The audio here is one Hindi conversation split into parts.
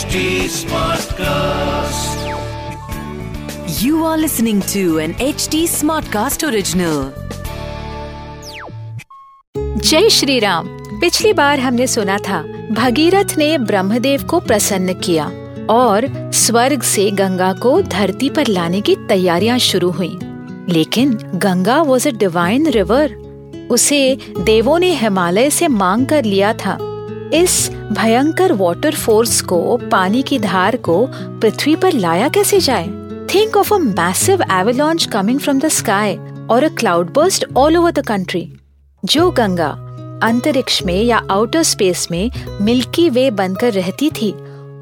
HD Smartcast. You are listening to an HD Smartcast original. जय श्री राम पिछली बार हमने सुना था भगीरथ ने ब्रह्मदेव को प्रसन्न किया और स्वर्ग से गंगा को धरती पर लाने की तैयारियाँ शुरू हुई लेकिन Ganga was a divine river उसे देवों ने हिमालय से मांग कर लिया था इस भयंकर वाटर फोर्स को, पानी की धार को पृथ्वी पर लाया कैसे जाए? Think of a massive avalanche coming from the sky और a cloud burst all over the country जो गंगा अंतरिक्ष में या आउटर स्पेस में मिल्की वे बनकर रहती थी,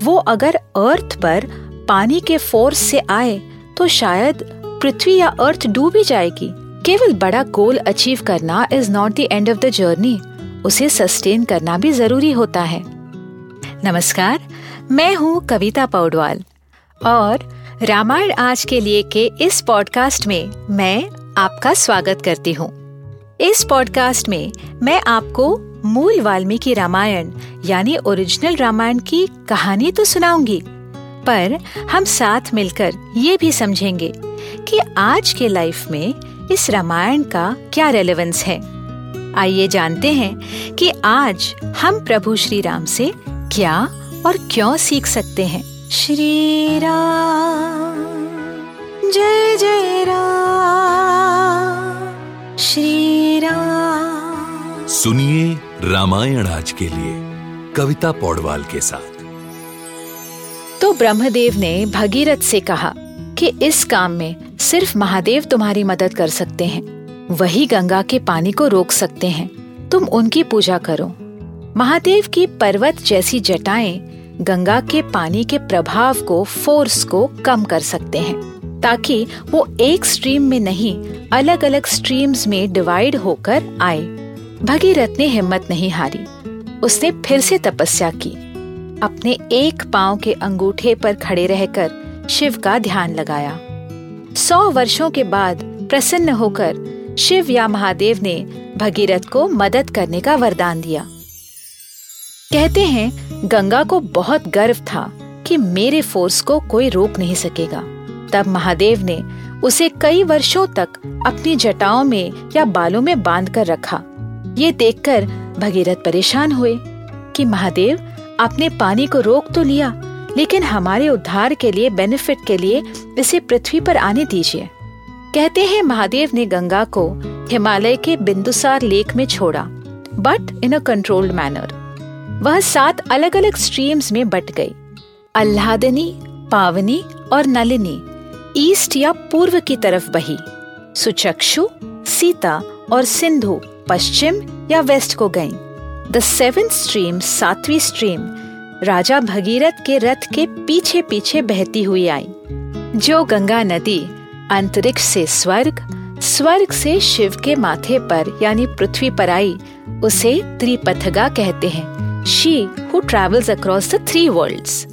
वो अगर अर्थ पर पानी के फोर्स से आए तो शायद पृथ्वी या अर्थ डूब जाएगी। केवल बड़ा गोल अचीव करना is not the end of the journey उसे सस्टेन करना भी ज़रूरी होता है। नमस्कार, मैं हूँ कविता पौडवाल और रामायण आज के लिए के इस पॉडकास्ट में मैं आपका स्वागत करती हूँ। इस पॉडकास्ट में मैं आपको मूल वाल्मीकि रामायण यानी ओरिजिनल रामायण की कहानी तो सुनाऊँगी, पर हम साथ मिलकर ये भी समझेंगे कि आज के लाइफ में इस रामायण का क्या रेलेवेंस है। आइए जानते हैं कि आज हम प्रभु श्री राम से क्या और क्यों सीख सकते हैं। श्री राम जय जय राम श्री राम सुनिए रामायण आज के लिए कविता पौडवाल के साथ। तो ब्रह्मदेव ने भगीरथ से कहा कि इस काम में सिर्फ़ महादेव तुम्हारी मदद कर सकते हैं। वही गंगा के पानी को रोक सकते हैं। तुम उनकी पूजा करो। महादेव की पर्वत जैसी जटाएँ गंगा के पानी के प्रभाव को फोर्स को कम कर सकते हैं, ताकि वो एक स्ट्रीम में नहीं अलग अलग स्ट्रीम्स में डिवाइड होकर आए। भगीरथ ने हिम्मत नहीं हारी। उसने फिर से तपस्या की। अपने एक पाँव के अंगूठे पर खड़े रहकर शिव का ध्यान लगाया। सौ वर्षों के बाद प्रसन्न होकर शिव या महादेव ने भगीरथ को मदद करने का वरदान दिया। कहते हैं, गंगा को बहुत गर्व था कि मेरे फोर्स को कोई रोक नहीं सकेगा। तब महादेव ने उसे कई वर्षों तक अपनी जटाओं में या बालों में बाँध कर रखा। ये देखकर भगीरथ परेशान हुए कि महादेव, आपने पानी को रोक तो लिया, लेकिन हमारे उद्धार के लिए बेनिफिट के लिए इसे पृथ्वी पर आने दीजिए। कहते हैं महादेव ने गंगा को हिमालय के बिंदुसार लेक में छोड़ा but in a controlled manner वह सात अलग अलग स्ट्रीम्स में बट गई। अल्लादनी पावनी और नलिनी ईस्ट या पूर्व की तरफ़ बही। सुचक्षु, सीता और सिंधु पश्चिम या वेस्ट को गईं। द सेवन स्ट्रीम सातवीं स्ट्रीम राजा भगीरथ के रथ के पीछे पीछे बहती हुई आई। जो गंगा नदी अंतरिक्ष से स्वर्ग स्वर्ग से शिव के माथे पर, यानी पृथ्वी पर आई, उसे त्रिपथगा कहते हैं। She who travels across the three worlds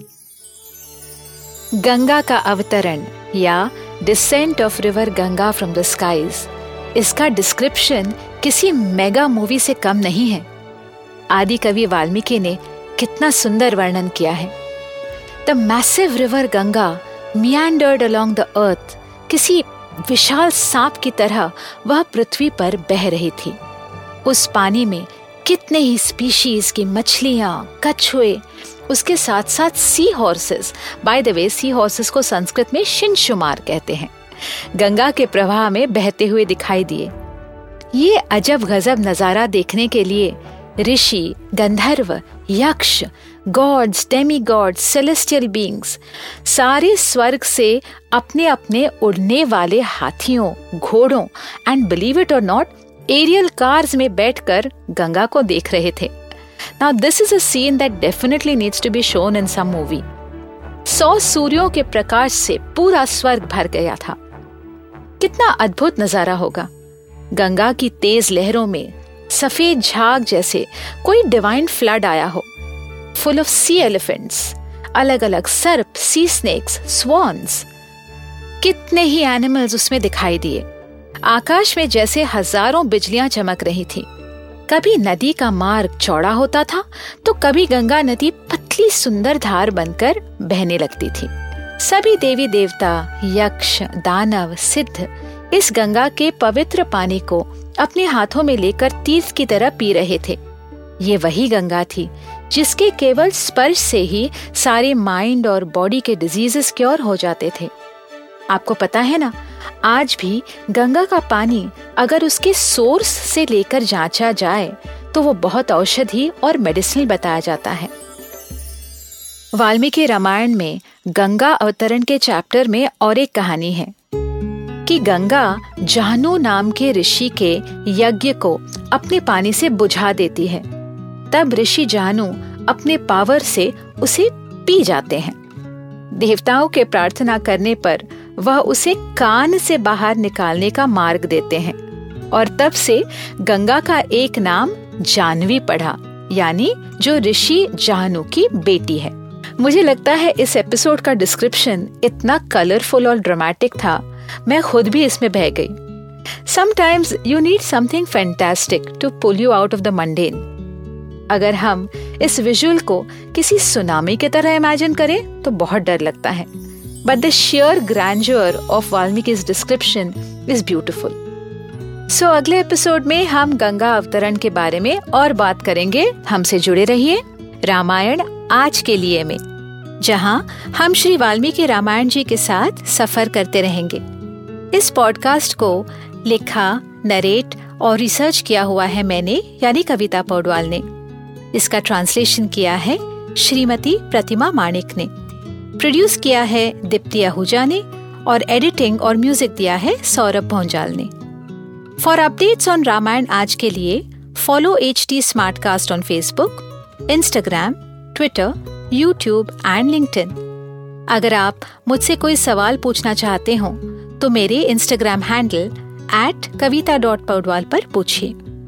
Ganga का अवतरण, या descent of river Ganga from the skies इसका डिस्क्रिप्शन किसी मेगा मूवी से कम नहीं है। आदि कवि वाल्मीकि ने कितना सुंदर वर्णन किया है। The massive river Ganga meandered along the earth किसी विशाल सांप की तरह वह पृथ्वी पर बह रही थी। उस पानी में कितने ही स्पीशीज की मछलियाँ, कछुए, उसके साथ साथ sea horses by the way sea horses को संस्कृत में शिनशुमार कहते हैं। गंगा के प्रवाह में बहते हुए दिखाई दिए। ये अजब गजब नज़ारा देखने के लिए ऋषि, गंधर्व, यक्ष gods Demi God's celestial beings सारे स्वर्ग से अपने अपने उड़ने वाले हाथियों, घोड़ों and believe it or not aerial cars में बैठकर गंगा को देख रहे थे। Now this is a scene that definitely needs to be shown in some movie सौ सूर्यों के प्रकाश से पूरा स्वर्ग भर गया था। कितना अद्भुत नज़ारा होगा। गंगा की तेज लहरों में सफ़ेद झाग जैसे कोई डिवाइन फ्लड आया हो। फुल ऑफ़ सी एलिफेंट्स अलग अलग सर्प सी स्नेक्स स्वॉन्स कितने ही एनिमल्स उसमें दिखाई दिए। आकाश में जैसे हज़ारों बिजलियाँ चमक रही थी। कभी नदी का मार्ग चौड़ा होता था तो कभी गंगा नदी पतली सुंदर धार बनकर बहने लगती थी। सभी देवी देवता, यक्ष, दानव, सिद्ध, इस गंगा के पवित्र पानी को अपने हाथों में लेकर तीर्थ की तरह पी रहे थे। ये वही गंगा थी जिसके केवल स्पर्श से ही सारे माइंड और बॉडी के डिजीजेस क्योर हो जाते थे। आपको पता है ना, आज भी गंगा का पानी अगर उसके सोर्स से लेकर जांचा जाए तो वो बहुत औषधि और मेडिसिनल बताया जाता है। वाल्मीकि रामायण में गंगा अवतरण के चैप्टर में और एक कहानी है कि गंगा जाहनु नाम के ऋषि के यज्ञ को अपने पानी से बुझा देती है। तब ऋषि जाहनु अपने पावर से उसे पी जाते हैं। देवताओं के प्रार्थना करने पर वह उसे कान से बाहर निकालने का मार्ग देते हैं और तब से गंगा का एक नाम जानवी पढ़ा, यानी जो ऋषि जाहनु की बेटी है। मुझे लगता है इस एपिसोड का डिस्क्रिप्शन इतना कलरफुल और ड्रामेटिक था, मैं खुद भी इसमें बह गई। Sometimes you need something fantastic to pull you out of the mundane अगर हम इस विजुअल को किसी सुनामी की तरह इमेजिन करें तो बहुत डर लगता है। But the sheer grandeur of Valmiki description is beautiful so अगले एपिसोड में हम गंगा अवतरण के बारे में और बात करेंगे। हमसे जुड़े रहिए रामायण आज के लिए में, जहाँ हम श्री वाल्मीकि रामायण जी के साथ सफ़र करते रहेंगे। इस पॉडकास्ट को लिखा नरेट और रिसर्च किया हुआ है मैंने, यानी कविता पौडवाल ने। इसका ट्रांसलेशन किया है श्रीमती प्रतिमा माणिक ने। प्रोड्यूस किया है दीप्ति आहूजा ने और एडिटिंग और म्यूज़िक दिया है सौरभ भोंजाल ने। फॉर अपडेट्स ऑन रामायण आज के लिए follow H T Smartcast on Facebook Instagram Twitter YouTube and LinkedIn अगर आप मुझसे कोई सवाल पूछना चाहते हो तो मेरे Instagram handle at Kavita dot Paudwal पर पूछिए।